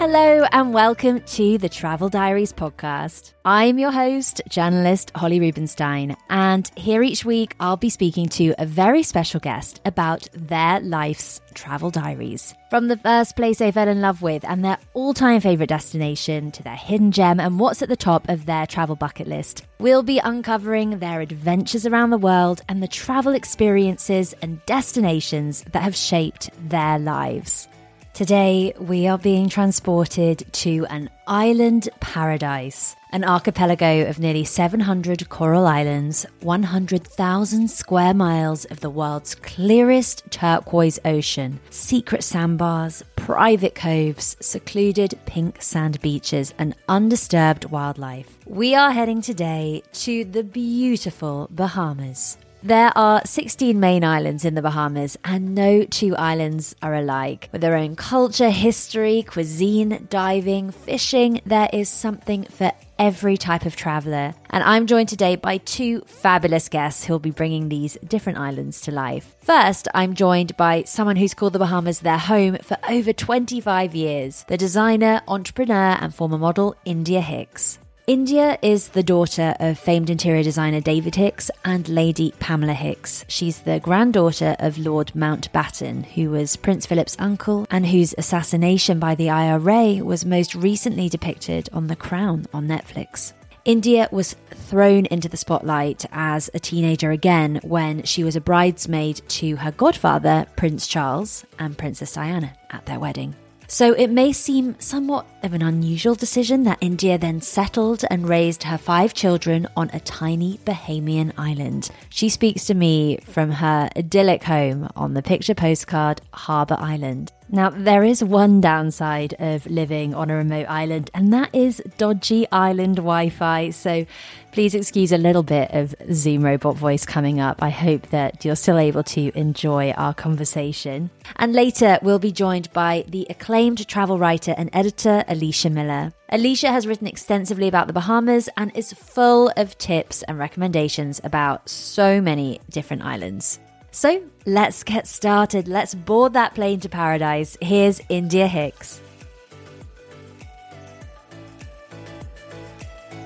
Hello and welcome to the Travel Diaries podcast. I'm your host, journalist Holly Rubenstein, and here each week I'll be speaking to a very special guest about their life's travel diaries. From the first place they fell in love with and their all time favourite destination to their hidden gem and what's at the top of their travel bucket list, we'll be uncovering their adventures around the world and the travel experiences and destinations that have shaped their lives. Today, we are being transported to an island paradise, an archipelago of nearly 700 coral islands, 100,000 square miles of the world's clearest turquoise ocean, secret sandbars, private coves, secluded pink sand beaches, and undisturbed wildlife. We are heading today to the beautiful Bahamas. There are 16 main islands in the Bahamas, and no two islands are alike. With their own culture, history, cuisine, diving, fishing, there is something for every type of traveller. And I'm joined today by two fabulous guests who'll be bringing these different islands to life. First, I'm joined by someone who's called the Bahamas their home for over 25 years the designer, entrepreneur, and former model India Hicks. India is the daughter of famed interior designer David Hicks and Lady Pamela Hicks. She's the granddaughter of Lord Mountbatten, who was Prince Philip's uncle and whose assassination by the IRA was most recently depicted on The Crown on Netflix. India was thrown into the spotlight as a teenager again when she was a bridesmaid to her godfather, Prince Charles, and Princess Diana at their wedding. So it may seem somewhat of an unusual decision that India then settled and raised her five children on a tiny Bahamian island. She speaks to me from her idyllic home on the picture postcard Harbour Island. Now, there is one downside of living on a remote island, and that is dodgy island Wi Fi. So please excuse a little bit of Zoom robot voice coming up. I hope that you're still able to enjoy our conversation. And later, we'll be joined by the acclaimed travel writer and editor, Alicia Miller. Alicia has written extensively about the Bahamas and is full of tips and recommendations about so many different islands. So let's get started. Let's board that plane to paradise. Here's India Hicks.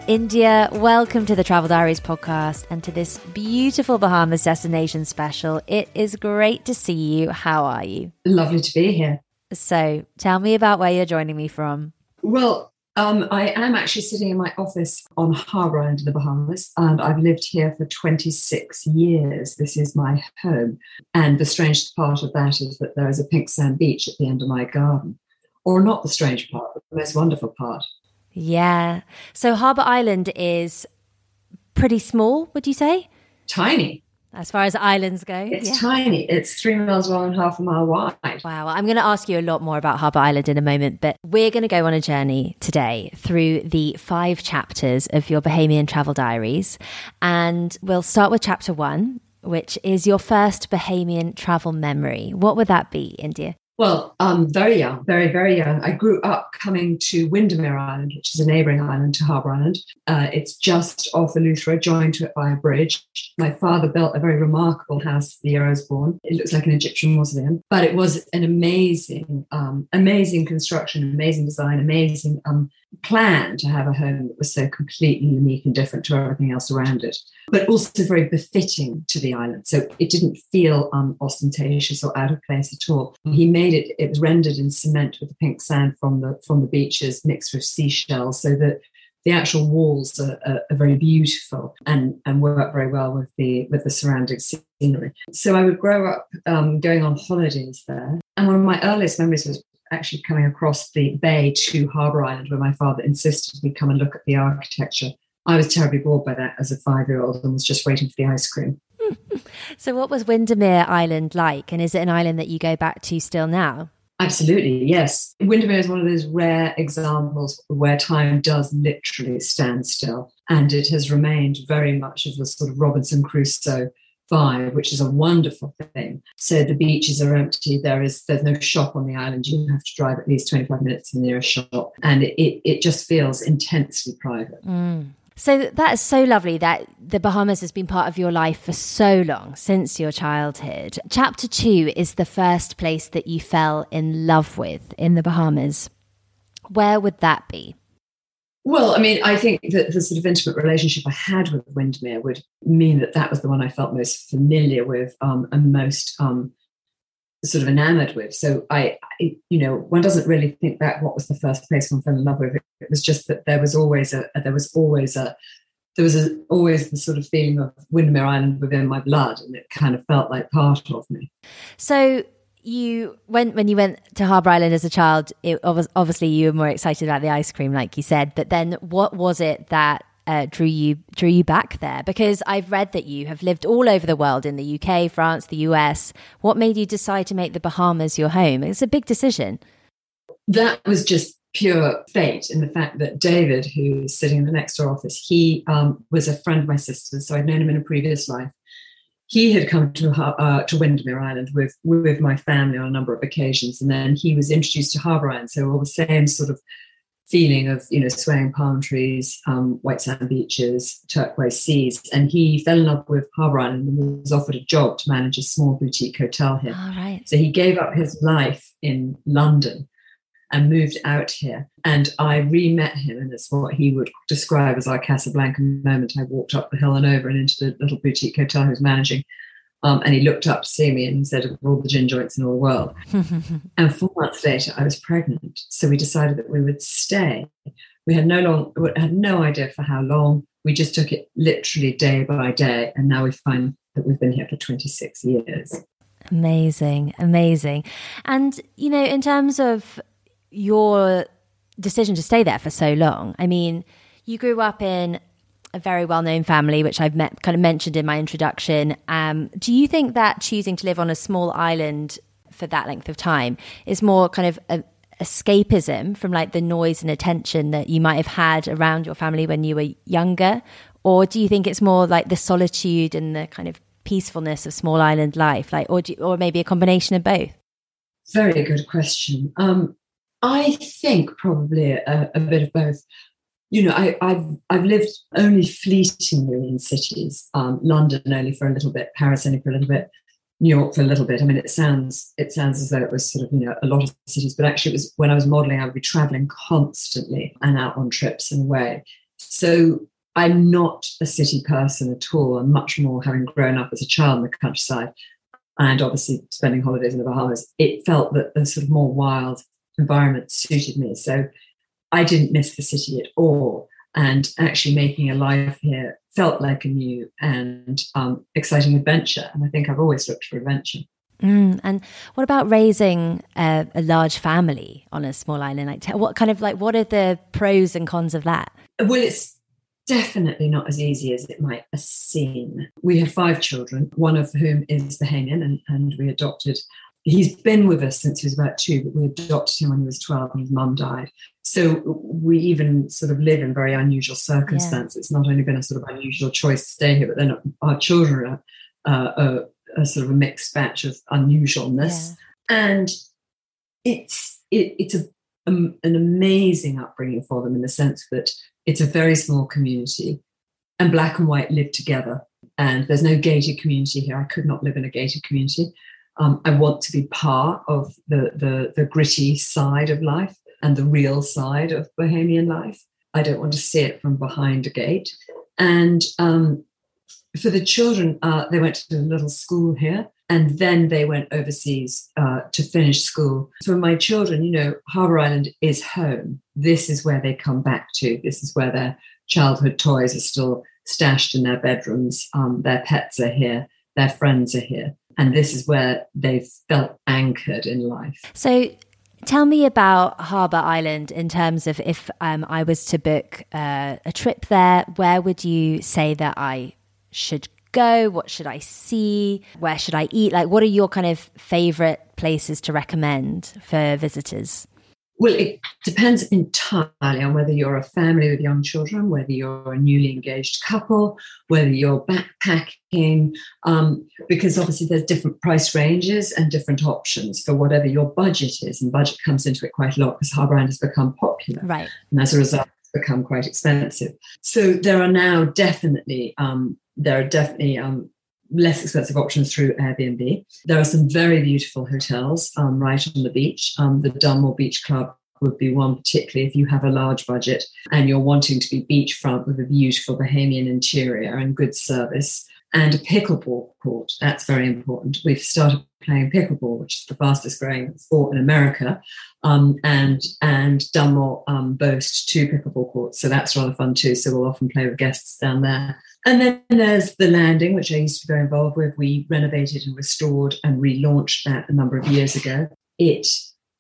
India, welcome to the Travel Diaries podcast and to this beautiful Bahamas destination special. It is great to see you. How are you? Lovely to be here. So, tell me about where you're joining me from. Well, um, I am actually sitting in my office on Harbour Island in the Bahamas, and I've lived here for 26 years. This is my home. And the strange part of that is that there is a pink sand beach at the end of my garden. Or not the strange part, but the most wonderful part. Yeah. So Harbour Island is pretty small, would you say? Tiny. As far as islands go, it's yeah. tiny. It's three miles long and half a mile wide. Wow. I'm going to ask you a lot more about Harbour Island in a moment, but we're going to go on a journey today through the five chapters of your Bahamian travel diaries. And we'll start with chapter one, which is your first Bahamian travel memory. What would that be, India? Well, um, very young, very, very young. I grew up coming to Windermere Island, which is a neighbouring island to Harbour Island. Uh, it's just off Eleuthera, joined to it by a bridge. My father built a very remarkable house the year I was born. It looks like an Egyptian mausoleum, but it was an amazing, um, amazing construction, amazing design, amazing um, plan to have a home that was so completely unique and different to everything else around it, but also very befitting to the island. So it didn't feel um, ostentatious or out of place at all. He made it; it was rendered in cement with the pink sand from the from the beaches, mixed with seashells, so that the actual walls are, are, are, very beautiful and, and work very well with the with the surrounding scenery. So I would grow up um, going on holidays there, and one of my earliest memories was actually coming across the bay to Harbour Island, where my father insisted we come and look at the architecture. I was terribly bored by that as a five year old and was just waiting for the ice cream. so, what was Windermere Island like? And is it an island that you go back to still now? Absolutely, yes. Windermere is one of those rare examples where time does literally stand still. And it has remained very much of the sort of Robinson Crusoe vibe, which is a wonderful thing. So the beaches are empty. There is there's no shop on the island. You have to drive at least 25 minutes to the nearest shop. And it, it, it just feels intensely private. Mm. So that is so lovely that the Bahamas has been part of your life for so long, since your childhood. Chapter two is the first place that you fell in love with in the Bahamas. where would that be? Well, I mean, I think that the sort of intimate relationship I had with Windermere would mean that that was the one I felt most familiar with um, and most um, sort of enamored with. So I, I, you know, one doesn't really think back what was the first place one fell in love with. It was just that there was always a, there was always a, there was a, always the sort of feeling of Windermere Island within my blood, and it kind of felt like part of me. So you when when you went to Harbour Island as a child, it obviously you were more excited about the ice cream, like you said. But then, what was it that uh, drew you drew you back there? Because I've read that you have lived all over the world in the UK, France, the US. What made you decide to make the Bahamas your home? It's a big decision. That was just pure fate in the fact that David, who's sitting in the next door office, he um, was a friend of my sister's, so I'd known him in a previous life he had come to uh, to Windermere Island with with my family on a number of occasions, and then he was introduced to Harbour Island. So all the same sort of feeling of you know swaying palm trees, um, white sand beaches, turquoise seas, and he fell in love with Harbour Island and was offered a job to manage a small boutique hotel here. All right. So he gave up his life in London and moved out here. And I re met him, and it's what he would describe as our Casablanca moment. I walked up the hill and over and into the little boutique hotel he was managing. Um, and he looked up to see me and he said, Of all the gin joints in all the world. and four months later, I was pregnant. So we decided that we would stay. We had no long, had no idea for how long. We just took it literally day by day. And now we find that we've been here for 26 years. Amazing, amazing. And, you know, in terms of your decision to stay there for so long. I mean, you grew up in a very well known family, which I've met, kind of mentioned in my introduction. Um, do you think that choosing to live on a small island for that length of time is more kind of a, escapism from like the noise and attention that you might have had around your family when you were younger? Or do you think it's more like the solitude and the kind of peacefulness of small island life? Like, or, you, or maybe a combination of both? Very good question. Um, I think probably a, a bit of both. You know, I, have I've lived only fleetingly in cities. Um, London only for a little bit, Paris only for a little bit, New York for a little bit. I mean, it sounds it sounds as though it was sort of you know a lot of cities, but actually, it was when I was modelling, I would be travelling constantly and out on trips and away. So I'm not a city person at all. I'm much more having grown up as a child in the countryside and obviously spending holidays in the Bahamas. It felt that the sort of more wild environment suited me. So I didn't miss the city at all. And actually making a life here felt like a new and um, exciting adventure. And I think I've always looked for adventure. Mm, and what about raising a, a, large family on a small island? Like, what kind of like what are the pros and cons of that? Well, it's definitely not as easy as it might seem. We have five children, one of whom is the Hengen, and, and we adopted he's been with us since he was about two, but we adopted him when he was 12 and his mum died. So we even sort of live in very unusual circumstances. Yeah. It's not only been a sort of unusual choice to stay here, but then our children are uh, a, a, sort of a mixed batch of unusualness. Yeah. And it's, it, it's a, um, an amazing upbringing for them in the sense that it's a very small community and black and white live together. And there's no gated community here. I could not live in a gated community. Um, I want to be part of the, the, the gritty side of life and the real side of Bahamian life. I don't want to see it from behind a gate. And um, for the children, uh, they went to a little school here and then they went overseas uh, to finish school. For my children, you know, Harbour Island is home. This is where they come back to. This is where their childhood toys are still stashed in their bedrooms. Um, their pets are here. Their friends are here and this is where they've felt anchored in life. So, tell me about Harbour Island in terms of if um, I was to book uh, a trip there, where would you say that I should go? What should I see? Where should I eat? Like, what are your kind of favorite places to recommend for visitors? Well, it depends entirely on whether you're a family with young children, whether you're a newly engaged couple, whether you're backpacking, um, because obviously there's different price ranges and different options for whatever your budget is. And budget comes into it quite a lot because Harbour Island has become popular. Right. And as a result, it's become quite expensive. So there are now definitely, um, there are definitely um, less expensive options through Airbnb. There are some very beautiful hotels um, right on the beach. Um, the Dunmore Beach Club would be one, particularly if you have a large budget and you're wanting to be beachfront with a beautiful Bahamian interior and good service. And a pickleball court, that's very important. We've started playing pickleball, which is the fastest growing sport in America. Um, and and Dunmore um, boast two pickleball courts, so that's rather fun too. So we'll often play with guests down there. And then there's the landing, which I used to be very involved with. We renovated and restored and relaunched that a number of years ago. It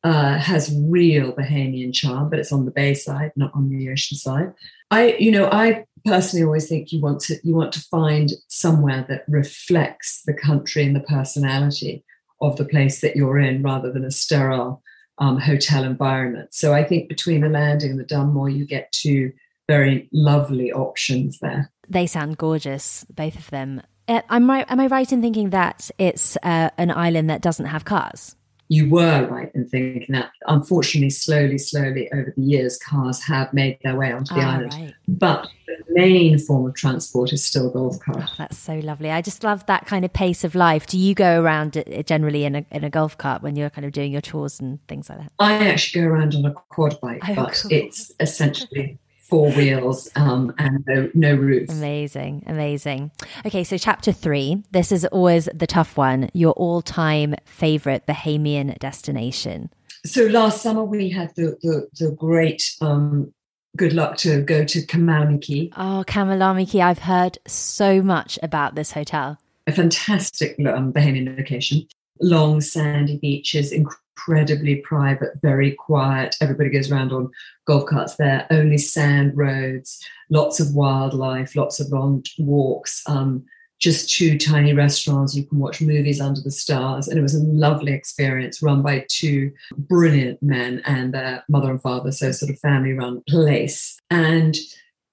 uh, has real Bahamian charm, but it's on the bay side, not on the ocean side. I, you know, I personally always think you want to you want to find somewhere that reflects the country and the personality of the place that you're in, rather than a sterile um, hotel environment. So I think between the landing and the Dunmore, you get two very lovely options there. They sound gorgeous, both of them. Uh, am I am I right in thinking that it's uh, an island that doesn't have cars? You were right in thinking that. Unfortunately, slowly, slowly over the years, cars have made their way onto the oh, island. Right. But the main form of transport is still golf cart. Oh, that's so lovely. I just love that kind of pace of life. Do you go around generally in a, in a golf cart when you're kind of doing your chores and things like that? I actually go around on a quad bike, oh, but cool. it's essentially four wheels um, and no, no roof. Amazing, amazing. Okay, so chapter three. This is always the tough one. Your all-time favorite Bahamian destination. So last summer we had the the, the great um, good luck to go to Kamalame Cay. Oh, Kamalame Cay! I've heard so much about this hotel. A fantastic um, Bahamian location. Long sandy beaches, incredibly private, very quiet. Everybody goes around on golf carts there, only sand roads, lots of wildlife, lots of long walks, um, just two tiny restaurants. You can watch movies under the stars. And it was a lovely experience run by two brilliant men and their mother and father, so sort of family run place. And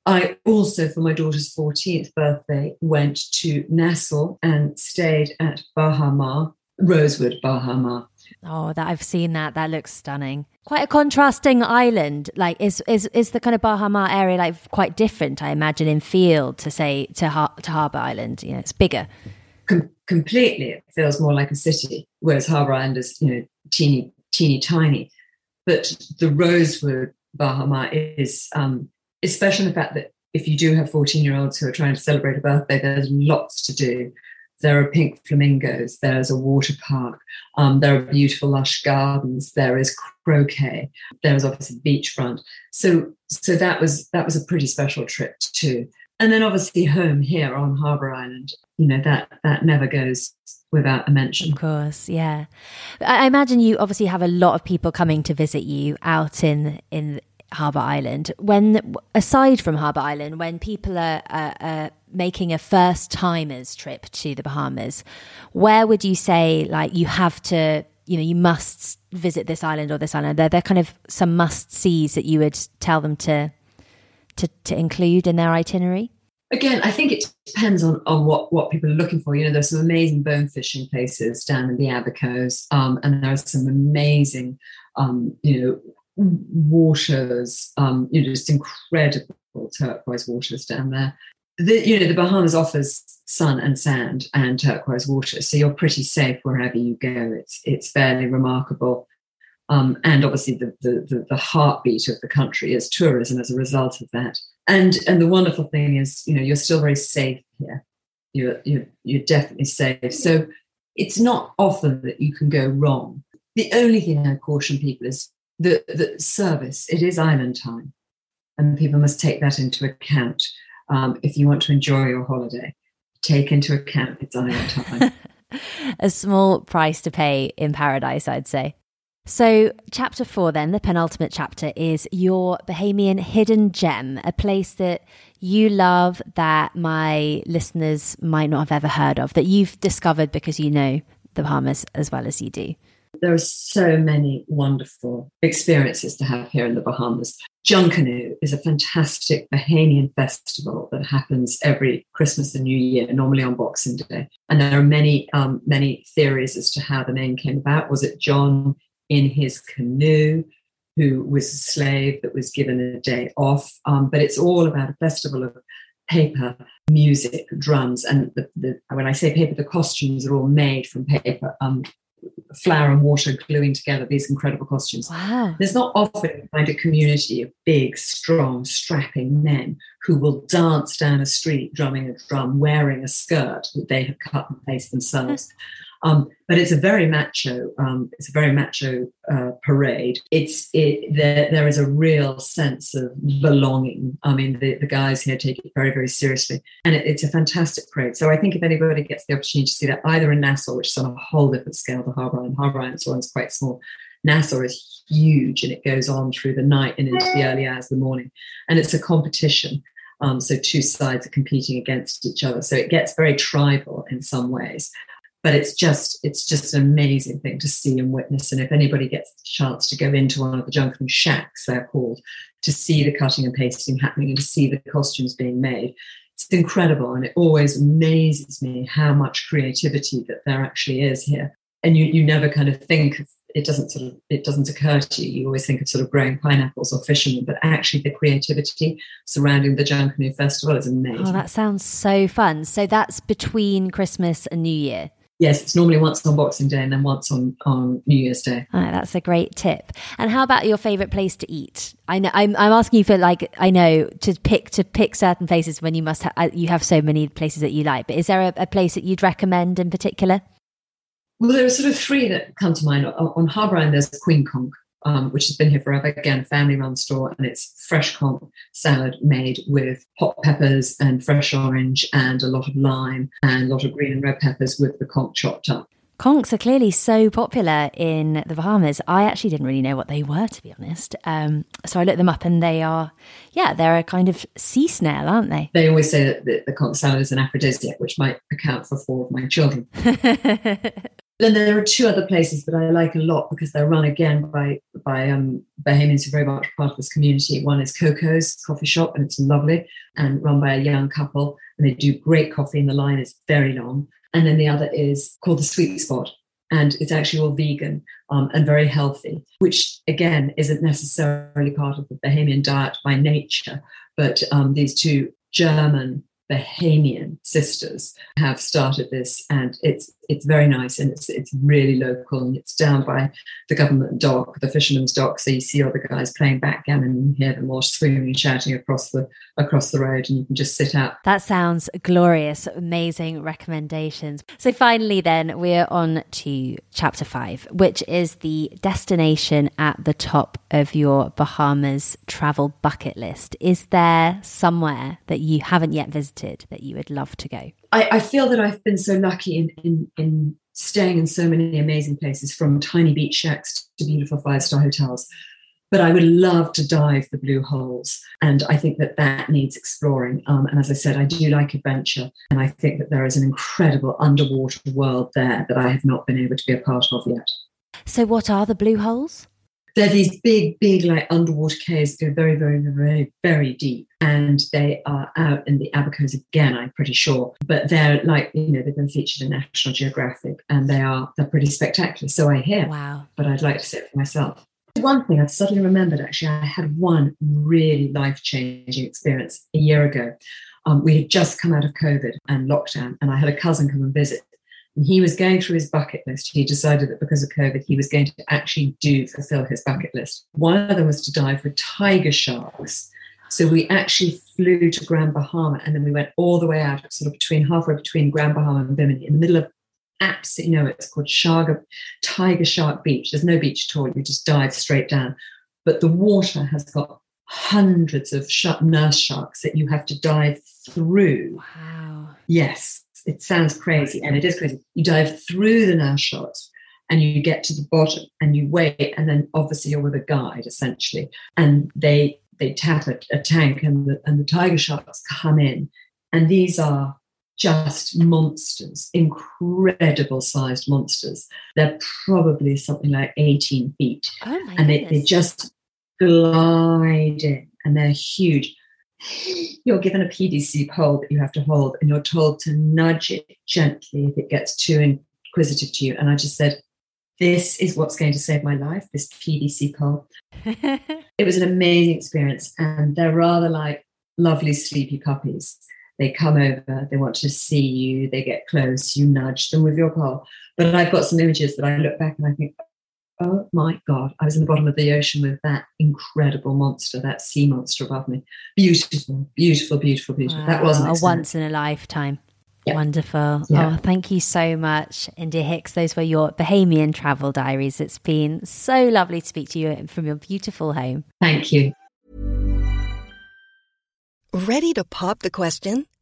I also, for my daughter's 14th birthday, went to Nassau and stayed at Bahama, Rosewood Baha Mar, Oh, that I've seen that. That looks stunning. Quite a contrasting island. Like, is is is the kind of Baha Mar area like quite different? I imagine in feel to say to Har- to Harbour Island. You know, it's bigger. Com- completely, it feels more like a city, whereas Harbour Island is you know teeny teeny tiny. But the Rosewood Baha Mar is um, is special in the fact that if you do have 14 year olds who are trying to celebrate a birthday, there's lots to do. There are pink flamingos. There's a water park. Um, there are beautiful lush gardens. There is croquet. There is obviously beachfront. So so that was that was a pretty special trip too. And then obviously home here on Harbour Island. You know that that never goes without a mention. Of course, yeah. I imagine you obviously have a lot of people coming to visit you out in in Harbour Island. When aside from Harbour Island, when people are, are, are making a first timers trip to the Bahamas, where would you say like you have to, you know, you must visit this island or this island? There, there kind of some must sees that you would tell them to to to include in their itinerary. Again, I think it depends on, on what, what people are looking for. You know, there's some amazing bone fishing places down in the Abacos, um, and there's some amazing, um, you know, waters, um, you know, just incredible turquoise waters down there the, you know the Bahamas offers sun and sand and turquoise water, so you're pretty safe wherever you go. It's it's fairly remarkable, um, and obviously the, the the heartbeat of the country is tourism as a result of that. And and the wonderful thing is, you know, you're still very safe here. You're you're, you're definitely safe. So it's not often that you can go wrong. The only thing I caution people is the the service. It is island time, and people must take that into account um, if you want to enjoy your holiday. Take into account its island time. a small price to pay in paradise, I'd say. So, chapter four, then, the penultimate chapter, is your Bahamian hidden gem, a place that you love that my listeners might not have ever heard of, that you've discovered because you know the Bahamas as well as you do. There are so many wonderful experiences to have here in the Bahamas. Junkanoo is a fantastic Bahamian festival that happens every Christmas and New Year, normally on Boxing Day. And there are many, um, many theories as to how the name came about. Was it John in his canoe, who was a slave that was given a day off? Um, but it's all about a festival of paper, music, drums, and the, the, when I say paper, the costumes are all made from paper. Um, flour and water gluing together these incredible costumes. Wow. There's not often find a community of big, strong, strapping men who will dance down a street drumming a drum, wearing a skirt that they have cut and pasted themselves. Um, but it's a very macho. Um, it's a very macho uh, parade. It's it. There, there is a real sense of belonging. I mean, the, the guys here take it very, very seriously, and it, it's a fantastic parade. So I think if anybody gets the opportunity to see that, either in Nassau, which is on a whole different scale to Harbour Island, Harbour Island is quite small. Nassau is huge, and it goes on through the night and into the early hours of the morning, and it's a competition. Um, so two sides are competing against each other. So it gets very tribal in some ways but it's just it's just an amazing thing to see and witness. And if anybody gets the chance to go into one of the Junkanoo shacks, they're called, to see the cutting and pasting happening and to see the costumes being made, it's incredible. And it always amazes me how much creativity that there actually is here. And you you never kind of think of it doesn't sort of it doesn't occur to you. You always think of sort of growing pineapples or fishermen, but actually the creativity surrounding the Junkanoo Festival is amazing. Oh, that sounds so fun. So that's between Christmas and New Year yes, it's normally once on Boxing Day and then once on, on New Year's Day. Oh, that's a great tip. And how about your favorite place to eat? I know I'm, I'm asking you for like I know to pick to pick certain places when you must ha- uh, you have so many places that you like. But is there a, a place that you'd recommend in particular? Well, there are sort of three that come to mind. On Harbour Island, there's Queen Conch, um, which has been here forever. Again, family run store, and it's fresh conch salad made with hot peppers and fresh orange and a lot of lime and a lot of green and red peppers with the conch chopped up. Conchs are clearly so popular in the Bahamas. I actually didn't really know what they were, to be honest. Um, so I looked them up, and they are, yeah, they're a kind of sea snail, aren't they? They always say that the, the conch salad is an aphrodisiac, which might account for four of my children. Then there are two other places that I like a lot because they're run again by by um, Bahamians who are very much part of this community. One is Coco's coffee shop, and it's lovely and run by a young couple, and they do great coffee, and the line is very long. And then the other is called the Sweet Spot, and it's actually all vegan um, and very healthy, which again isn't necessarily part of the Bahamian diet by nature. But um, these two German Bahamian sisters have started this, and it's it's very nice and it's it's really local and it's down by the government dock, the fisherman's dock. So you see all the guys playing backgammon and hear them all screaming and shouting across the across the road, and you can just sit out. That sounds glorious! Amazing recommendations. So finally, then we're on to chapter five, which is the destination at the top of your Bahamas travel bucket list. Is there somewhere that you haven't yet visited that you would love to go? I, I, feel that I've been so lucky in, in, in staying in so many amazing places, from tiny beach shacks to beautiful five star hotels. But I would love to dive the blue holes, and I think that that needs exploring. Um, and as I said, I do like adventure, and I think that there is an incredible underwater world there that I have not been able to be a part of yet. So, what are the blue holes? They're these big, big, like underwater caves that go very, very, very, very deep. And they are out in the Abacos again, I'm pretty sure. But they're like, you know, they've been featured in National Geographic and they are, they're pretty spectacular. So I hear. Wow. But I'd like to see it for myself. One thing I've suddenly remembered actually, I had one really life changing experience a year ago. Um, we had just come out of COVID and lockdown, and I had a cousin come and visit and he was going through his bucket list. He decided that because of COVID, he was going to actually do fulfill his bucket list. One of them was to dive with tiger sharks. So we actually flew to Grand Bahama and then we went all the way out, sort of between halfway between Grand Bahama and Bimini, in the middle of absolutely you know it's called Sharga, Tiger Shark Beach. There's no beach at all. You just dive straight down. But the water has got hundreds of nurse sharks that you have to dive through. Wow. Yes it sounds crazy, and it is crazy. You dive through the nurse sharks and you get to the bottom and you wait, and then obviously you're with a guide essentially, and they they tap a, a tank, and the and the tiger sharks come in, and these are just monsters, incredible sized monsters. They're probably something like 18 feet. Oh and they, they just glide in and they're huge you're given a PVC pole that you have to hold and you're told to nudge it gently if it gets too inquisitive to you. And I just said, this is what's going to save my life, this PVC pole. it was an amazing experience. And they're rather like lovely sleepy puppies. They come over, they want to see you, they get close, you nudge them with your pole. But I've got some images that I look back and I think, oh my God, I was in the bottom of the ocean with that incredible monster, that sea monster above me. Beautiful, beautiful, beautiful, beautiful. Wow, that wasn't a once in a lifetime. Yep. Wonderful. Yeah. Oh, thank you so much, India Hicks. Those were your Bahamian travel diaries. It's been so lovely to speak to you from your beautiful home. Thank you. Ready to pop the question?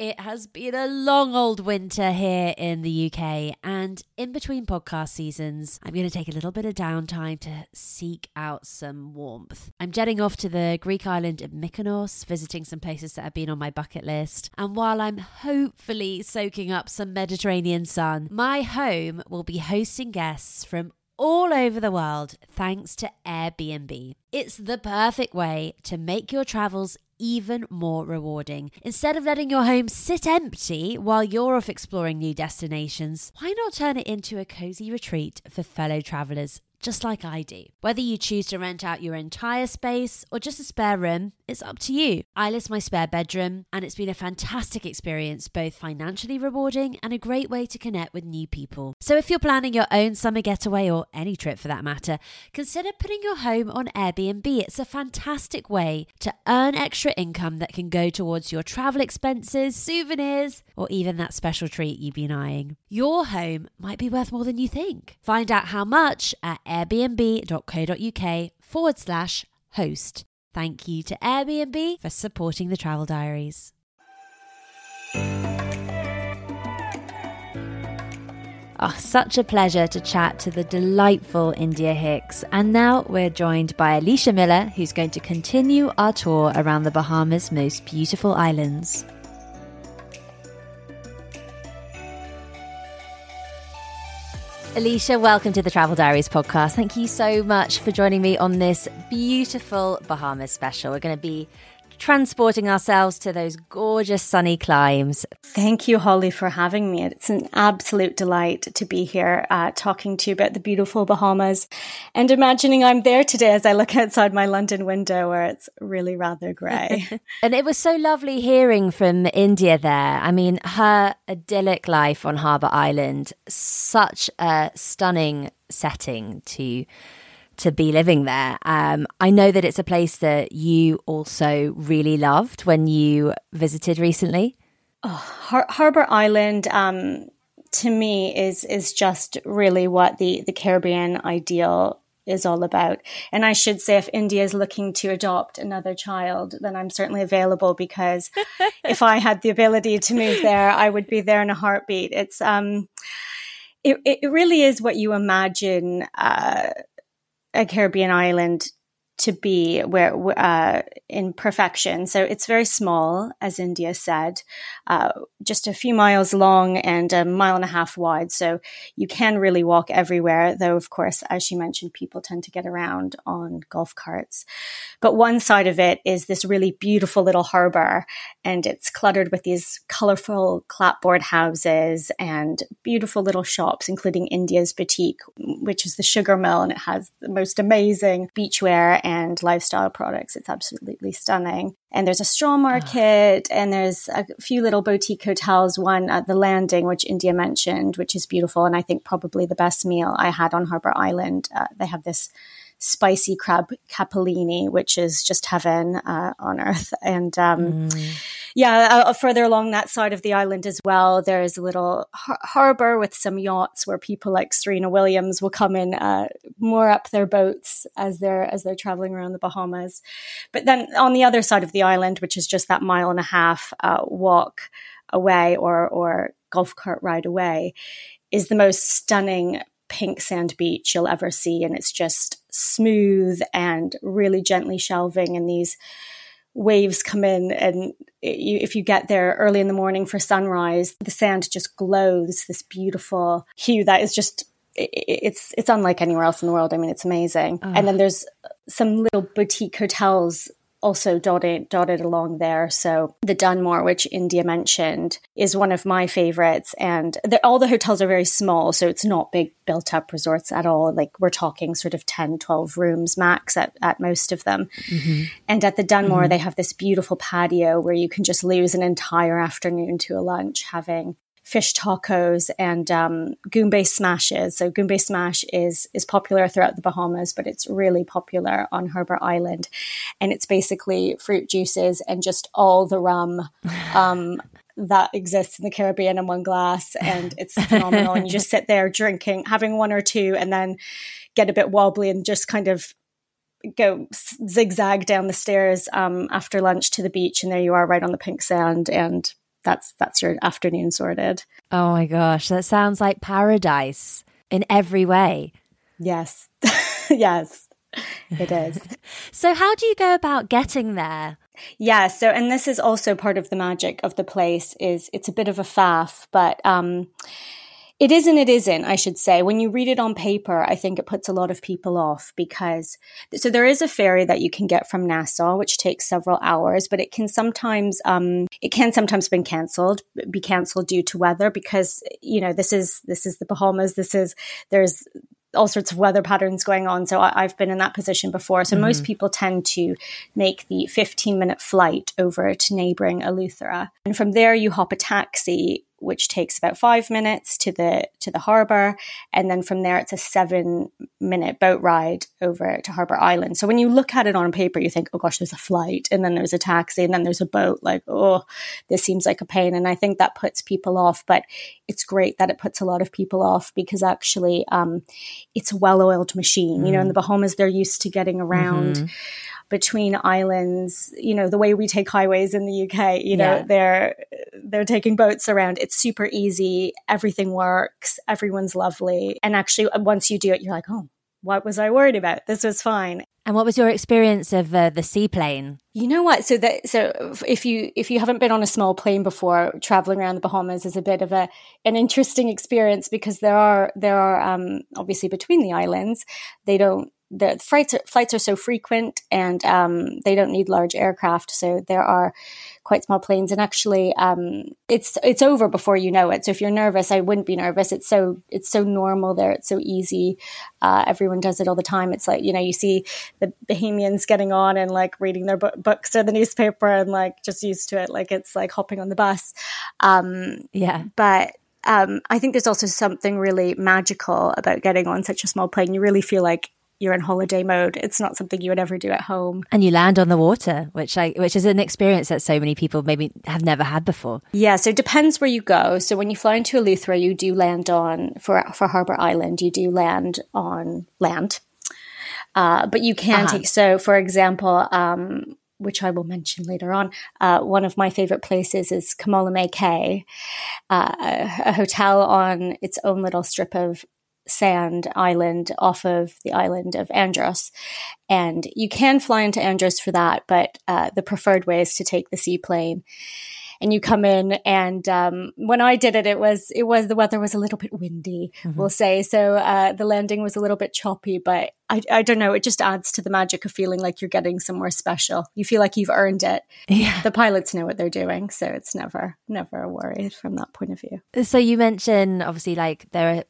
It has been a long old winter here in the UK, and in between podcast seasons, I'm going to take a little bit of downtime to seek out some warmth. I'm jetting off to the Greek island of Mykonos, visiting some places that have been on my bucket list. And while I'm hopefully soaking up some Mediterranean sun, my home will be hosting guests from all over the world thanks to Airbnb. It's the perfect way to make your travels even more rewarding. Instead of letting your home sit empty while you're off exploring new destinations, why not turn it into a cozy retreat for fellow travelers just like I do. Whether you choose to rent out your entire space or just a spare room, it's up to you. I list my spare bedroom, and it's been a fantastic experience, both financially rewarding and a great way to connect with new people. So if you're planning your own summer getaway or any trip for that matter, consider putting your home on Airbnb. It's a fantastic way to earn extra income that can go towards your travel expenses, souvenirs, or even that special treat you've been eyeing. Your home might be worth more than you think. Find out how much at airbnb.co.uk forward slash host. Thank you to Airbnb for supporting the travel diaries. Oh, such a pleasure to chat to the delightful India Hicks. And now we're joined by Alicia Miller, who's going to continue our tour around the Bahamas' most beautiful islands. Alicia, welcome to the Travel Diaries podcast. Thank you so much for joining me on this beautiful Bahamas special. We're going to be transporting ourselves to those gorgeous sunny climes. Thank you, Holly, for having me. It's an absolute delight to be here uh, talking to you about the beautiful Bahamas and imagining I'm there today as I look outside my London window where it's really rather grey. and it was so lovely hearing from India there. I mean, her idyllic life on Harbour Island, such a stunning setting to to be living there. Um, I know that it's a place that you also really loved when you visited recently. Oh, Har- Harbor Island, um, to me, is is just really what the the Caribbean ideal is all about. And I should say, if India is looking to adopt another child, then I'm certainly available because if I had the ability to move there, I would be there in a heartbeat. It's um, it, it really is what you imagine uh, a Caribbean island to be where uh, in perfection. So it's very small, as India said, uh, just a few miles long and a mile and a half wide. So you can really walk everywhere, though, of course, as she mentioned, people tend to get around on golf carts. But one side of it is this really beautiful little harbor, and it's cluttered with these colorful clapboard houses and beautiful little shops, including India's boutique, which is the sugar mill, and it has the most amazing beachwear and lifestyle products. It's absolutely stunning. And there's a straw market and there's a few little boutique hotels, one at the landing, which India mentioned, which is beautiful. And I think probably the best meal I had on Harbor Island. Uh, they have this spicy crab capellini, which is just heaven uh, on earth. And um, mm. Yeah, uh, further along that side of the island as well, there's a little har- harbor with some yachts where people like Serena Williams will come in, uh, moor up their boats as they're as they're traveling around the Bahamas. But then on the other side of the island, which is just that mile and a half uh, walk away or or golf cart ride away, is the most stunning pink sand beach you'll ever see. And it's just smooth and really gently shelving. And these waves come in. And you, if you get there early in the morning for sunrise, the sand just glows this beautiful hue that is just. It's it's unlike anywhere else in the world. I mean, it's amazing. And then there's some little boutique hotels also dotted dotted along there. So the Dunmore, which India mentioned, is one of my favorites, and all the hotels are very small, so it's not big built up resorts at all. Like we're talking sort of 10, 12 rooms max at, at most of them. Mm-hmm. And at the Dunmore, mm-hmm. they have this beautiful patio where you can just lose an entire afternoon to a lunch having fish tacos and um, Goombay smashes. So Goombay smash is is popular throughout the Bahamas, but it's really popular on Harbour Island, and it's basically fruit juices and just all the rum. Um, that exists in the Caribbean in one glass, and it's phenomenal. and you just sit there drinking, having one or two, and then get a bit wobbly and just kind of go zigzag down the stairs um, after lunch to the beach, and there you are, right on the pink sand, and that's that's your afternoon sorted. Oh my gosh, that sounds like paradise in every way. Yes. yes. It is. so how do you go about getting there? Yeah, so and this is also part of the magic of the place is it's a bit of a faff, but um it is and it isn't, I should say. When you read it on paper, I think it puts a lot of people off because, so there is a ferry that you can get from Nassau, which takes several hours, but it can sometimes, um, it can sometimes been cancelled, be cancelled due to weather because, you know, this is, this is the Bahamas. This is, there's, all sorts of weather patterns going on. So I, have been in that position before. So mm-hmm. most people tend to make the 15 minute flight over to neighboring Eleuthera. And from there, you hop a taxi which takes about five minutes to the to the harbour, and then from there it's a seven minute boat ride over to Harbour Island. So when you look at it on paper, you think, oh gosh, there's a flight, and then there's a taxi, and then there's a boat. Like, oh, this seems like a pain, and I think that puts people off. But it's great that it puts a lot of people off because actually, um, it's a well oiled machine. Mm. You know, in the mm. Bahamas, they're used to getting around. Mm-hmm between islands, you know, the way we take highways in the UK, you know, yeah. they're they're taking boats around. It's super easy. Everything works. Everyone's lovely. And actually once you do it, you're like, "Oh, what was I worried about? This was fine." And what was your experience of uh, the seaplane? You know what? So that so if you if you haven't been on a small plane before, traveling around the Bahamas is a bit of a an interesting experience because there are there are um, obviously between the islands they don't the flights are, flights are so frequent and um, they don't need large aircraft, so there are quite small planes. And actually, um, it's it's over before you know it. So if you're nervous, I wouldn't be nervous. It's so it's so normal there. It's so easy. Uh, everyone does it all the time. It's like you know you see the Bahamians getting on and like reading their bu- books or the newspaper and like just used to it. Like it's like hopping on the bus. Um, yeah, but um, I think there's also something really magical about getting on such a small plane. You really feel like you're in holiday mode. It's not something you would ever do at home. And you land on the water, which I which is an experience that so many people maybe have never had before. Yeah, so it depends where you go. So when you fly into Eleuthera, you do land on for for Harbour Island, you do land on land. Uh, but you can uh-huh. take so for example, um, which I will mention later on. Uh, one of my favorite places is Kamalame Cay, uh, a hotel on its own little strip of sand island off of the island of Andros. And you can fly into Andros for that, but uh, the preferred way is to take the seaplane. And you come in, and um, when I did it, it was it was the weather was a little bit windy, mm-hmm. we'll say. So uh, the landing was a little bit choppy, but I, I don't know. It just adds to the magic of feeling like you're getting somewhere special. You feel like you've earned it. Yeah. The pilots know what they're doing, so it's never never a worry from that point of view. So you mentioned obviously like there are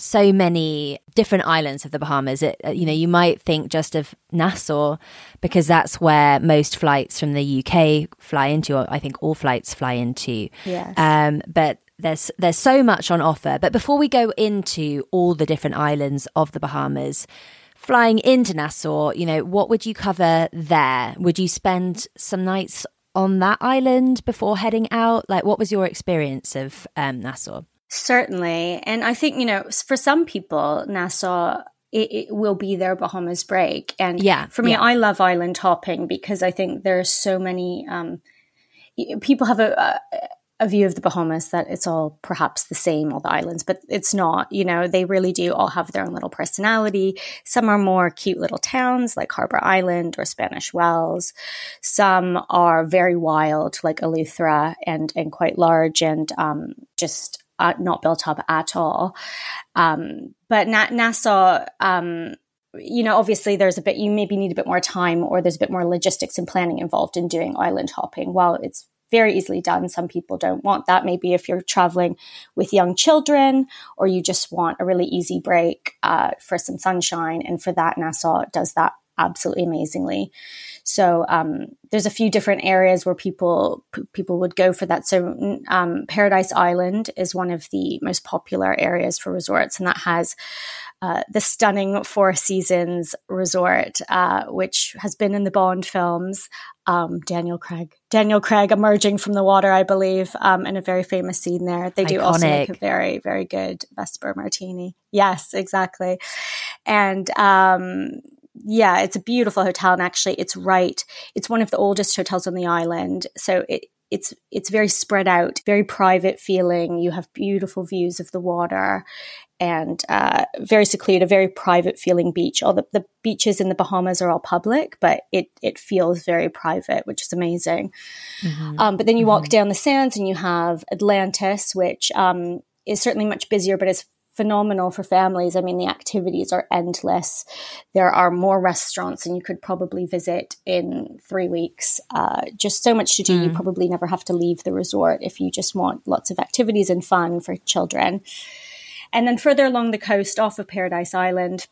so many different islands of the Bahamas. It, uh, you know, you might think just of Nassau because that's where most flights from the UK fly into. Or I think all flights fly into. Yes. Um, but there's there's so much on offer. But before we go into all the different islands of the Bahamas, flying into Nassau, you know, what would you cover there? Would you spend some nights on that island before heading out? Like, what was your experience of um, Nassau? Certainly. And I think, you know, for some people, Nassau it, it, will be their Bahamas break. And yeah, for me, yeah. I love island hopping because I think there are so many um, people have a, a, a view of the Bahamas that it's all perhaps the same, all the islands, but it's not. You know, they really do all have their own little personality. Some are more cute little towns like Harbor Island or Spanish Wells. Some are very wild, like Eleuthera, and and quite large and um, just uh, not built up at all. Um, but Na- Nassau. Um, you know, obviously there's a bit, you maybe need a bit more time or there's a bit more logistics and planning involved in doing island hopping. While it's very easily done. Some people don't want that. Maybe if you're traveling with young children or you just want a really easy break uh, for some sunshine. And for that, Nassau does that absolutely amazingly. So um, there's a few different areas where people p- people would go for that. So um, Paradise Island is one of the most popular areas for resorts, and that has uh, the stunning Four Seasons Resort, uh, which has been in the Bond films. Um, Daniel Craig, Daniel Craig emerging from the water, I believe, um, in a very famous scene there. They do Iconic. also make a very, very good Vesper Martini. Yes, exactly. And um, yeah, it's a beautiful hotel, and actually, it's right. It's one of the oldest hotels on the island, so it it's it's very spread out, very private feeling. You have beautiful views of the water, and uh, very secluded, a very private feeling beach. All the, the beaches in the Bahamas are all public, but it it feels very private, which is amazing. Mm-hmm. Um, but then you mm-hmm. walk down the sands and you have Atlantis, which um, is certainly much busier, but is phenomenal for families. I mean, the activities are endless. There are more restaurants than you could probably visit in three weeks. Uh, just so much to do. Mm. You probably never have to leave the resort if you just want lots of activities and fun for children. And then further along the coast off of Paradise Island,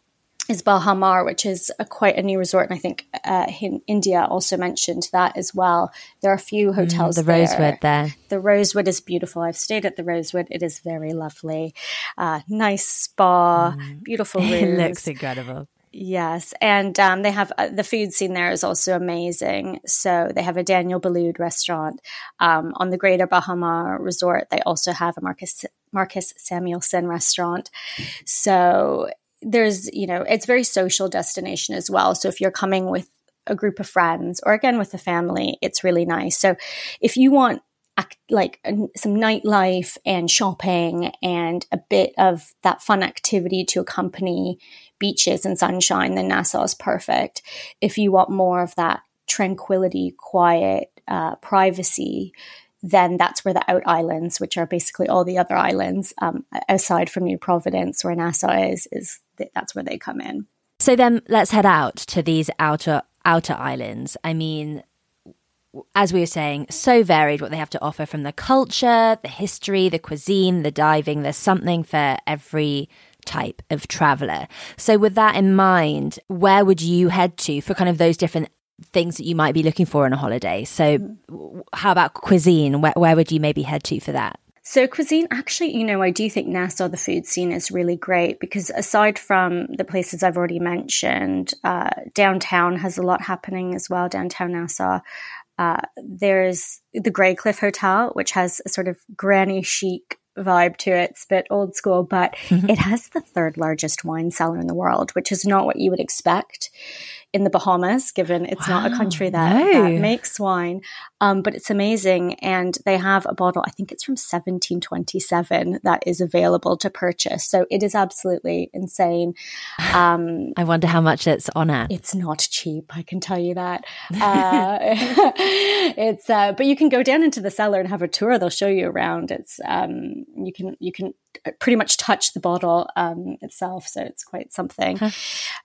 is Baha Mar, which is a, quite a new resort, and I think uh, India also mentioned that as well. There are a few mm, hotels. Mm, the there. Rosewood there. The Rosewood is beautiful. I've stayed at the Rosewood. It is very lovely. Uh, nice spa, mm. beautiful rooms. it looks incredible. Yes, and um, they have uh, the food scene there is also amazing. So they have a Daniel Boulud restaurant um, on the Greater Baha Mar Resort. They also have a Marcus Marcus Samuelsson restaurant. So there's you know it's very social destination as well. So if you're coming with a group of friends or again with a family, it's really nice. So if you want like some nightlife and shopping and a bit of that fun activity to accompany beaches and sunshine, then Nassau is perfect. If you want more of that tranquility, quiet, uh, privacy, then that's where the out islands, which are basically all the other islands um, aside from New Providence, where Nassau is, is that's where they come in. So then let's head out to these outer outer islands. I mean, as we were saying, so varied what they have to offer from the culture, the history, the cuisine, the diving. There's something for every type of traveler. So, with that in mind, where would you head to for kind of those different things that you might be looking for on a holiday? So, how about cuisine? Where, where would you maybe head to for that? So, cuisine, actually, you know, I do think Nassau, the food scene is really great because aside from the places I've already mentioned, uh, downtown has a lot happening as well, downtown Nassau. Uh, there's the Graycliff Hotel, which has a sort of granny chic vibe to it. It's a bit old school, but mm-hmm. it has the third largest wine cellar in the world, which is not what you would expect in the Bahamas, given it's wow, not a country that, no. that makes wine. Um, but it's amazing. And they have a bottle, I think it's from 1727, that is available to purchase. So it is absolutely insane. Um, I wonder how much it's on at. It's not cheap, I can tell you that. Uh, it's, uh, but you can go down into the cellar and have a tour. They'll show you around. It's, um, you can, you can pretty much touch the bottle um, itself. So it's quite something. Huh.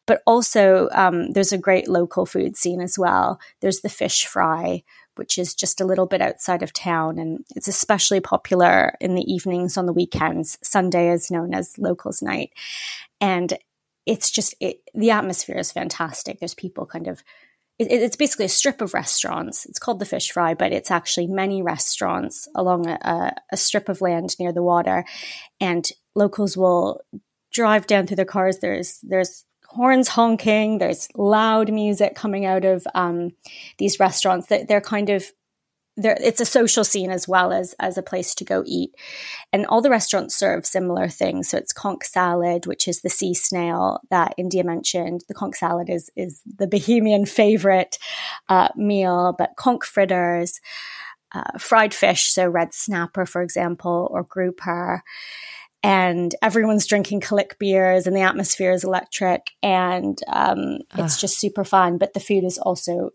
But also, um, there's a great local food scene as well. There's the fish fry, which is just a little bit outside of town. And it's especially popular in the evenings on the weekends. Sunday is known as Locals Night. And it's just, it, the atmosphere is fantastic. There's people kind of it, it's basically a strip of restaurants. It's called the Fish Fry, but it's actually many restaurants along a, a strip of land near the water. And locals will drive down through their cars. There's there's horns honking. There's loud music coming out of um, these restaurants. That they're kind of there it's a social scene as well as as a place to go eat. And all the restaurants serve similar things. So it's conch salad which is the sea snail that india mentioned. The conch salad is is the Bahamian favorite uh, meal but conch fritters uh, fried fish so red snapper for example or grouper. And everyone's drinking Kalik beers and the atmosphere is electric and um, it's just super fun. But the food is also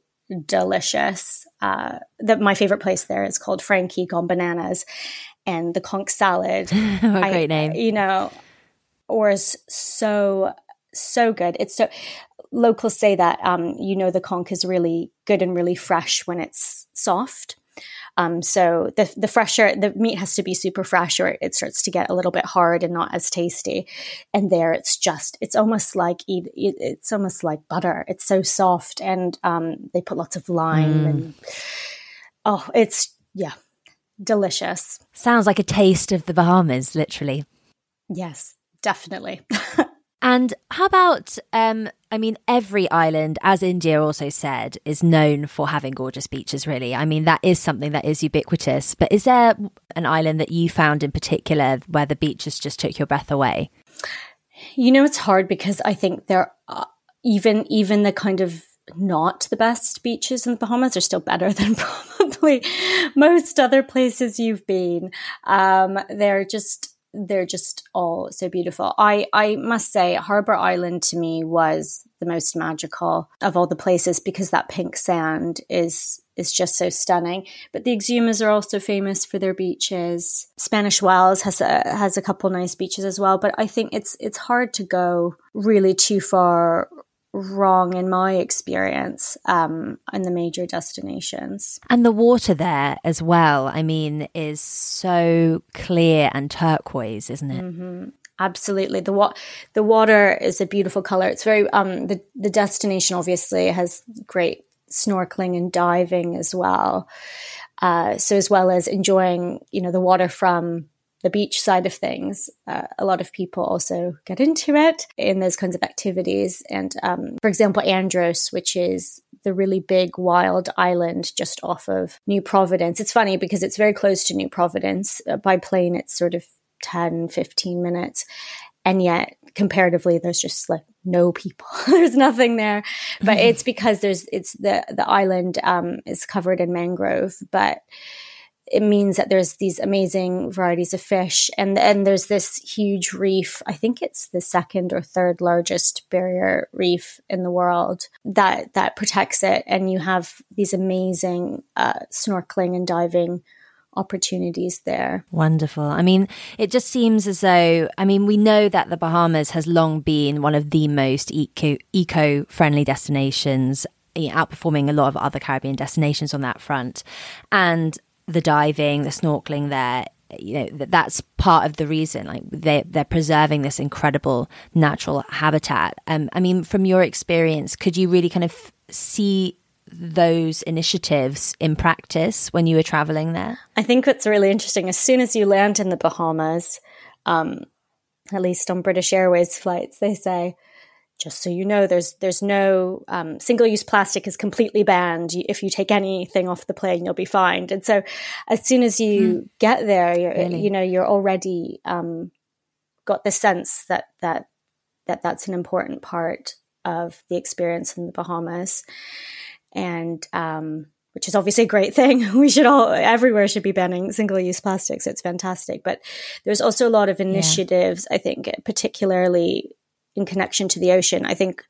delicious. Uh, that my favorite place there is called Frankie Gone Bananas, and the conch salad. what a great I, name! You know, was so so good. It's so locals say that um, you know the conch is really good and really fresh when it's soft. Um, so the the fresher the meat has to be super fresh, or it starts to get a little bit hard and not as tasty. And there, it's just it's almost like it's almost like butter. It's so soft, and um, they put lots of lime mm. and oh, it's yeah, delicious. Sounds like a taste of the Bahamas, literally. Yes, definitely. And how about, um, I mean, every island, as India also said, is known for having gorgeous beaches, really. I mean, that is something that is ubiquitous. But is there an island that you found in particular where the beaches just took your breath away? You know, it's hard because I think there are even, even the kind of not the best beaches in the Bahamas are still better than probably most other places you've been. Um, they're just, they're just all so beautiful. I, I must say, Harbour Island to me was the most magical of all the places because that pink sand is is just so stunning. But the Exumas are also famous for their beaches. Spanish Wells has a has a couple nice beaches as well. But I think it's it's hard to go really too far wrong in my experience um, in the major destinations. And the water there as well, I mean, is so clear and turquoise, isn't it? Mm-hmm. Absolutely. The wa- the water is a beautiful color. It's very um the the destination obviously has great snorkeling and diving as well. Uh, so as well as enjoying, you know, the water from the beach side of things, uh, a lot of people also get into it in those kinds of activities. And um, for example, Andros, which is the really big wild island just off of New Providence. It's funny because it's very close to New Providence. Uh, by plane, it's sort of 10, 15 minutes. And yet, comparatively, there's just like no people. there's nothing there. But it's because there's, it's the, the island um, is covered in mangrove. But it means that there's these amazing varieties of fish and and there's this huge reef i think it's the second or third largest barrier reef in the world that that protects it and you have these amazing uh, snorkeling and diving opportunities there. Wonderful. I mean, it just seems as though, I mean, we know that the Bahamas has long been one of the most eco friendly destinations outperforming a lot of other Caribbean destinations on that front. And the diving, the snorkeling there, you know that's part of the reason like they they're preserving this incredible natural habitat. Um i mean from your experience could you really kind of see those initiatives in practice when you were traveling there? I think what's really interesting as soon as you land in the bahamas um at least on british airways flights they say just so you know, there's there's no um, single use plastic is completely banned. If you take anything off the plane, you'll be fined. And so, as soon as you hmm. get there, you're, really? you know you're already um, got the sense that that that that's an important part of the experience in the Bahamas, and um, which is obviously a great thing. We should all everywhere should be banning single use plastics. It's fantastic, but there's also a lot of initiatives. Yeah. I think, particularly in connection to the ocean. I think,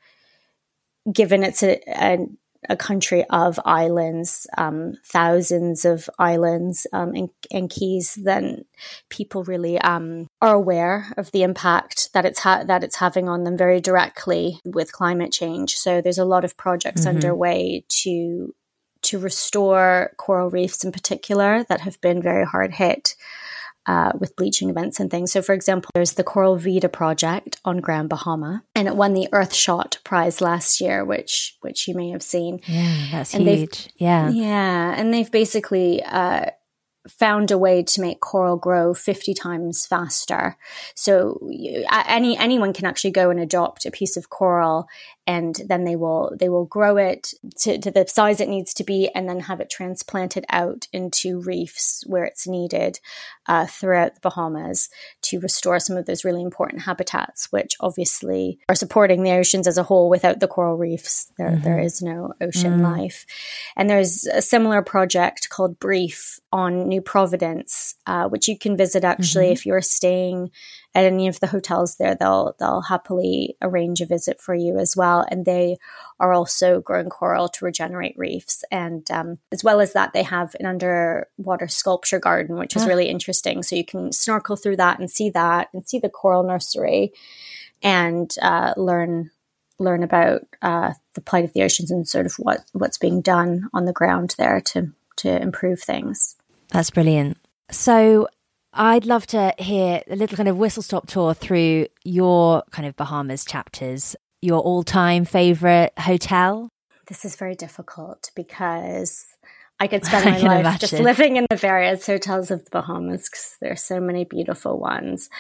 given it's a, a, a country of islands, um, thousands of islands um, and, and, keys, then people really um, are aware of the impact that it's ha- that it's having on them very directly with climate change. So there's a lot of projects mm-hmm. underway to to restore coral reefs in particular that have been very hard hit uh, with bleaching events and things. So, for example, there's the Coral Vita project on Grand Bahama, and it won the Earthshot Prize last year, which which you may have seen. Yeah, that's and huge. Yeah, yeah, and they've basically uh, found a way to make coral grow 50 times faster. So any anyone can actually go and adopt a piece of coral and then they will they will grow it to, to the size it needs to be and then have it transplanted out into reefs where it's needed uh, throughout the Bahamas to restore some of those really important habitats, which obviously are supporting the oceans as a whole. Without the coral reefs, there, mm-hmm. there is no ocean mm. life. And there's a similar project called BREEF on New Providence, uh, which you can visit actually mm-hmm. if you're staying at any of the hotels there. They'll they'll happily arrange a visit for you as well, and they are also growing coral to regenerate reefs. And um, as well as that, they have an underwater sculpture garden, which is really interesting. So you can snorkel through that and see that and see the coral nursery and uh, learn learn about uh, the plight of the oceans and sort of what what's being done on the ground there to to improve things. That's brilliant. So I'd love to hear a little kind of whistle stop tour through your kind of Bahamas chapters your all time favorite hotel? This is very difficult because I could spend my life imagine. just living in the various hotels of the Bahamas because there are so many beautiful ones.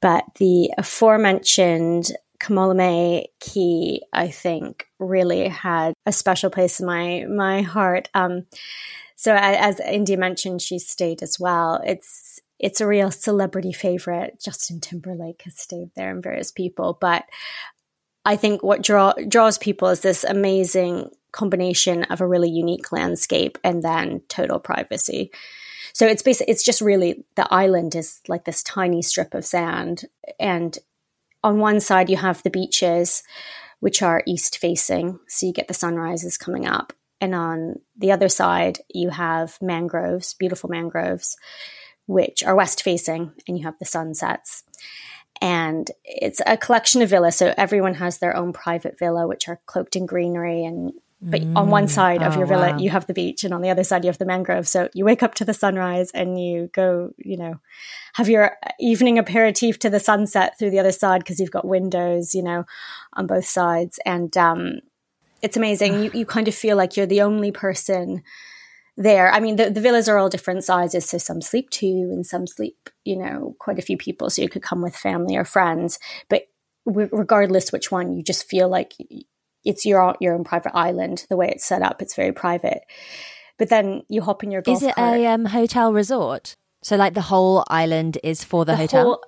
But the aforementioned Kamalame Cay, I think, really had a special place in my my heart. Um, so as India mentioned, she stayed as well. It's it's a real celebrity favorite. Justin Timberlake has stayed there and various people, but I think what draw, draws people is this amazing combination of a really unique landscape and then total privacy. So it's basically it's just really the island is like this tiny strip of sand, and on one side you have the beaches, which are east facing, so you get the sunrises coming up, and on the other side you have mangroves, beautiful mangroves, which are west facing, and you have the sunsets and it's a collection of villas. So everyone has their own private villa, which are cloaked in greenery. And but mm. on one side of oh, your villa, wow. you have the beach, and on the other side, you have the mangrove. So you wake up to the sunrise and you go, you know, have your evening aperitif to the sunset through the other side because you've got windows, you know, on both sides, and um, it's amazing. you you kind of feel like you're the only person there. I mean, the, the villas are all different sizes. So some sleep two and some sleep, you know, quite a few people. So you could come with family or friends. But w- regardless which one, you just feel like it's your, your own private island. The way it's set up, it's very private. But then you hop in your golf Is it cart. a um, hotel resort? So like the whole island is for the, the hotel? Whole,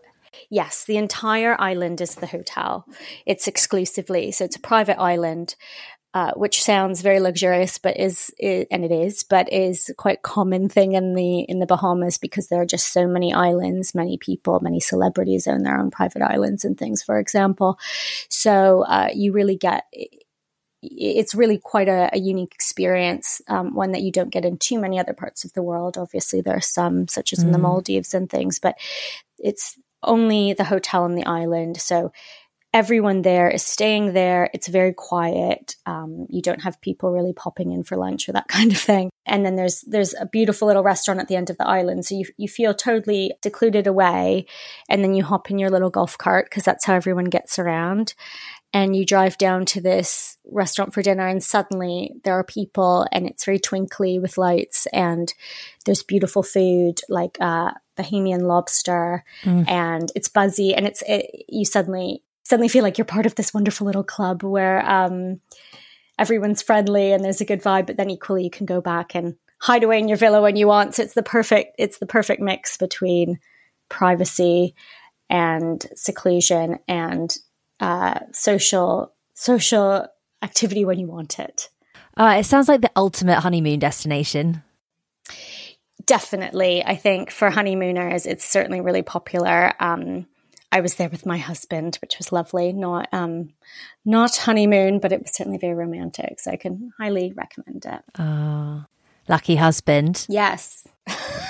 Yes, the entire island is the hotel. It's exclusively, so it's a private island. Uh, which sounds very luxurious, but is, is, and it is, but is quite common thing in the in the Bahamas because there are just so many islands, many people, many celebrities own their own private islands and things, for example. So uh, you really get it's really quite a, a unique experience, um, one that you don't get in too many other parts of the world. Obviously, there are some, such as in the mm. Maldives and things, but it's only the hotel on the island. So everyone there is staying there. It's very quiet. Um, you don't have people really popping in for lunch or that kind of thing. And then there's there's a beautiful little restaurant at the end of the island, so you you feel totally secluded away. And then you hop in your little golf cart because that's how everyone gets around. And you drive down to this restaurant for dinner, and suddenly there are people, and it's very twinkly with lights, and there's beautiful food like uh, Bahamian lobster, mm. and it's buzzy, and it's it, you suddenly suddenly feel like you're part of this wonderful little club where um, everyone's friendly and there's a good vibe, but then equally you can go back and hide away in your villa when you want. So it's the perfect it's the perfect mix between privacy and seclusion and uh, social social activity when you want it. Uh, it sounds like the ultimate honeymoon destination. Definitely, I think for honeymooners, it's certainly really popular. Um, I was there with my husband, which was lovely. Not um, not honeymoon, but it was certainly very romantic. So I can highly recommend it. Oh, lucky husband. Yes.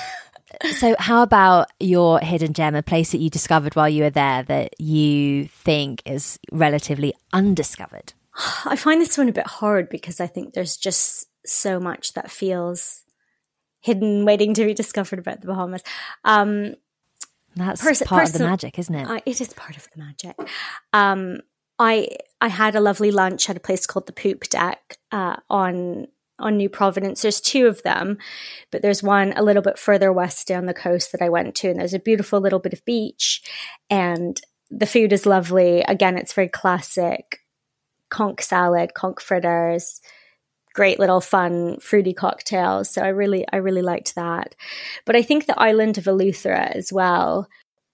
so how about your hidden gem, a place that you discovered while you were there that you think is relatively undiscovered? I find this one a bit hard because I think there's just so much that feels hidden, waiting to be discovered about the Bahamas. Um, that's pers- part of the magic, isn't it? it is part of the magic. Um, I I had a lovely lunch at a place called the Poop Deck uh, on on New Providence. There's two of them, but there's one a little bit further west down the coast that I went to, and there's a beautiful little bit of beach, and the food is lovely. Again, it's very classic conch salad, conch fritters, great little fun fruity cocktails. So I really, I really liked that. But I think the island of Eleuthera as well,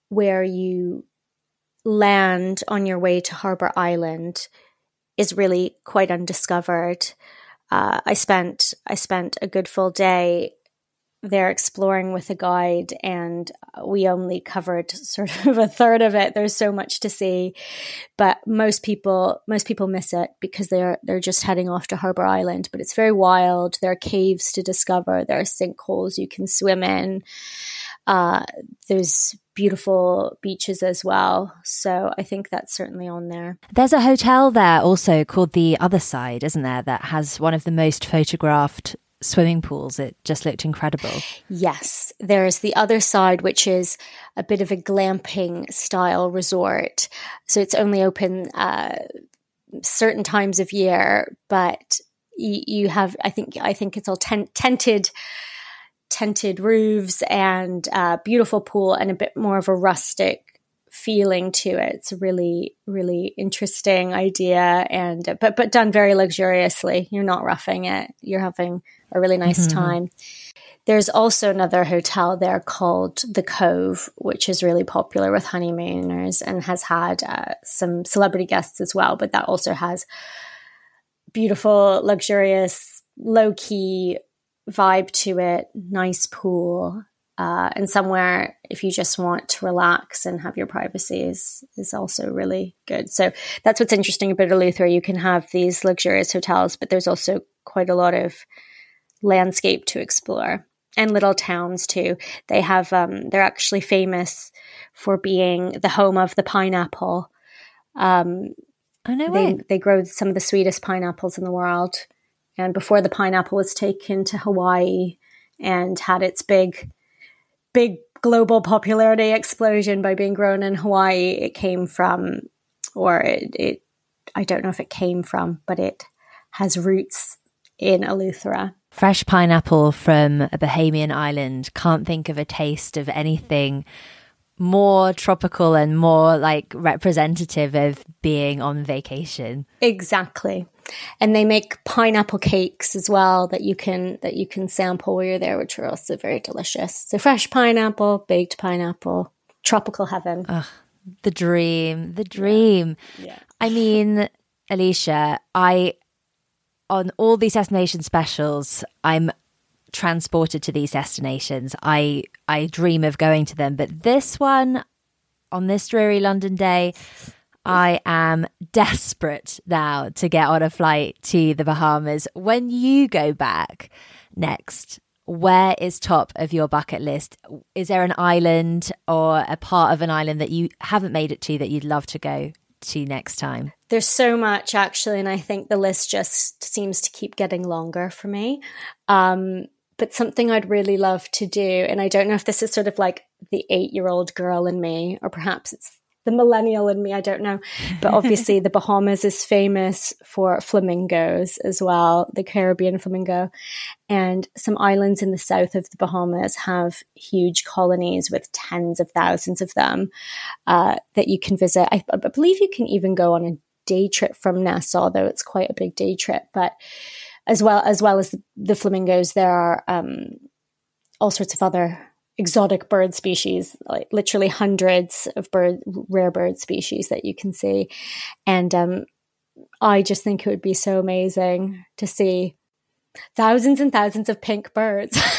where you land on your way to Harbour Island, is really quite undiscovered. Uh, I spent I spent a good full day there exploring with a guide and we only covered sort of a third of it. There's so much to see but most people most people miss it because they're they're just heading off to harbor island. But it's very wild. There are caves to discover. There are sinkholes you can swim in. Uh, there's beautiful beaches as well. So i think that's certainly on there. There's a hotel there also called the other side isn't there that has one of the most photographed swimming pools. It just looked incredible. Yes. There's the other side, which is a bit of a glamping style resort. So it's only open uh, certain times of year, but you, have, I think, I think it's all tent- tented tented roofs and a beautiful pool and a bit more of a rustic feeling to it. It's a really, really interesting idea and but but done very luxuriously. You're not roughing it. You're having a really nice mm-hmm. time. There's also another hotel there called The Cove, which is really popular with honeymooners and has had uh, some celebrity guests as well. But that also has beautiful, luxurious, low key vibe to it, nice pool, uh, and somewhere if you just want to relax and have your privacy is is also really good. So that's what's interesting about Eleuthera. You can have these luxurious hotels, but there's also quite a lot of landscape to explore and little towns too. They have um, they're actually famous for being the home of the pineapple. Um, oh no they, way! They grow some of the sweetest pineapples in the world. And before the pineapple was taken to Hawaii and had its big, big global popularity explosion by being grown in Hawaii, it came from, or it, it I don't know if it came from, but it has roots in Eleuthera. Fresh pineapple from a Bahamian island. Can't think of a taste of anything more tropical and more like representative of being on vacation. Exactly. And they make pineapple cakes as well that you can that you can sample while you're there, which are also very delicious. So fresh pineapple, baked pineapple, tropical heaven. Ugh, the dream, the dream. Yeah. yeah. I mean, Alicia, I on all these destination specials, I'm transported to these destinations. I I dream of going to them, but this one on this dreary London day, I am desperate now to get on a flight to the Bahamas. When you go back next, where is top of your bucket list? Is there an island or a part of an island that you haven't made it to that you'd love to go to next time? There's so much actually, and I think the list just seems to keep getting longer for me. Um, but something I'd really love to do, and I don't know if this is sort of like the eight year old girl in me, or perhaps it's the millennial in me, I don't know. But obviously, the Bahamas is famous for flamingos as well, the Caribbean flamingo. And some islands in the south of the Bahamas have huge colonies with tens of thousands of them uh, that you can visit. I, I believe you can even go on a day trip from Nassau, though it's quite a big day trip. But as well as well as the, the flamingos, there are um, all sorts of other exotic bird species, like literally hundreds of bird rare bird species that you can see. And um, I just think it would be so amazing to see thousands and thousands of pink birds.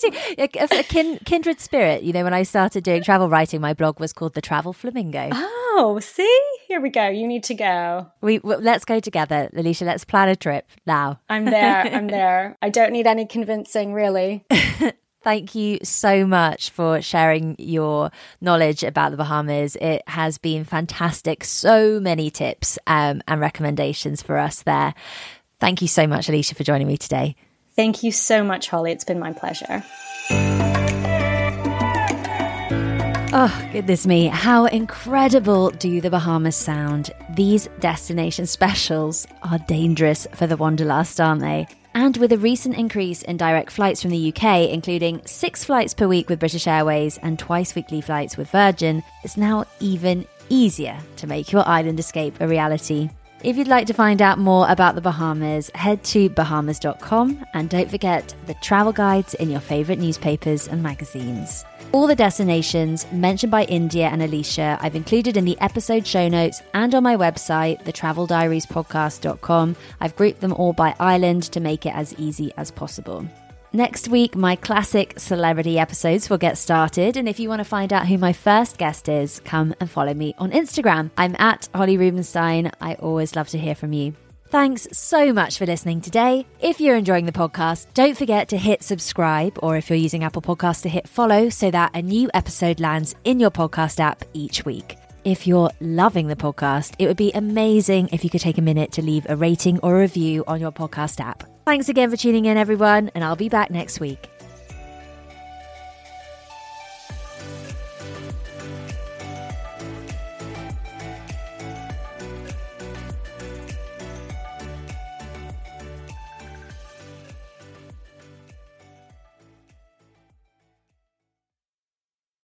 Too. A, a kin, kindred spirit. You know, when I started doing travel writing, my blog was called The Travel Flamingo. Oh, see, here we go. You need to go. We well, let's go together, Alicia. Let's plan a trip now. I'm there. I'm there. I don't need any convincing, really. Thank you so much for sharing your knowledge about the Bahamas. It has been fantastic. So many tips um, and recommendations for us there. Thank you so much, Alicia, for joining me today. Thank you so much, Holly. It's been my pleasure. Oh, goodness me. How incredible do the Bahamas sound? These destination specials are dangerous for the wanderlust, aren't they? And with a recent increase in direct flights from the UK, including six flights per week with British Airways and twice weekly flights with Virgin, it's now even easier to make your island escape a reality. If you'd like to find out more about the Bahamas, head to bahamas.com and don't forget the travel guides in your favourite newspapers and magazines. All the destinations mentioned by India and Alicia I've included in the episode show notes and on my website, thetraveldiariespodcast.com. I've grouped them all by island to make it as easy as possible. Next week, my classic celebrity episodes will get started. And if you want to find out who my first guest is, come and follow me on Instagram. I'm at Holly Rubenstein. I always love to hear from you. Thanks so much for listening today. If you're enjoying the podcast, don't forget to hit subscribe, or if you're using Apple Podcasts, to hit follow so that a new episode lands in your podcast app each week. If you're loving the podcast, it would be amazing if you could take a minute to leave a rating or a review on your podcast app. Thanks again for tuning in, everyone, and I'll be back next week.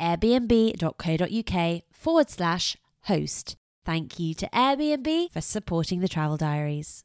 airbnb.co.uk forward slash host. Thank you to Airbnb for supporting the Travel Diaries.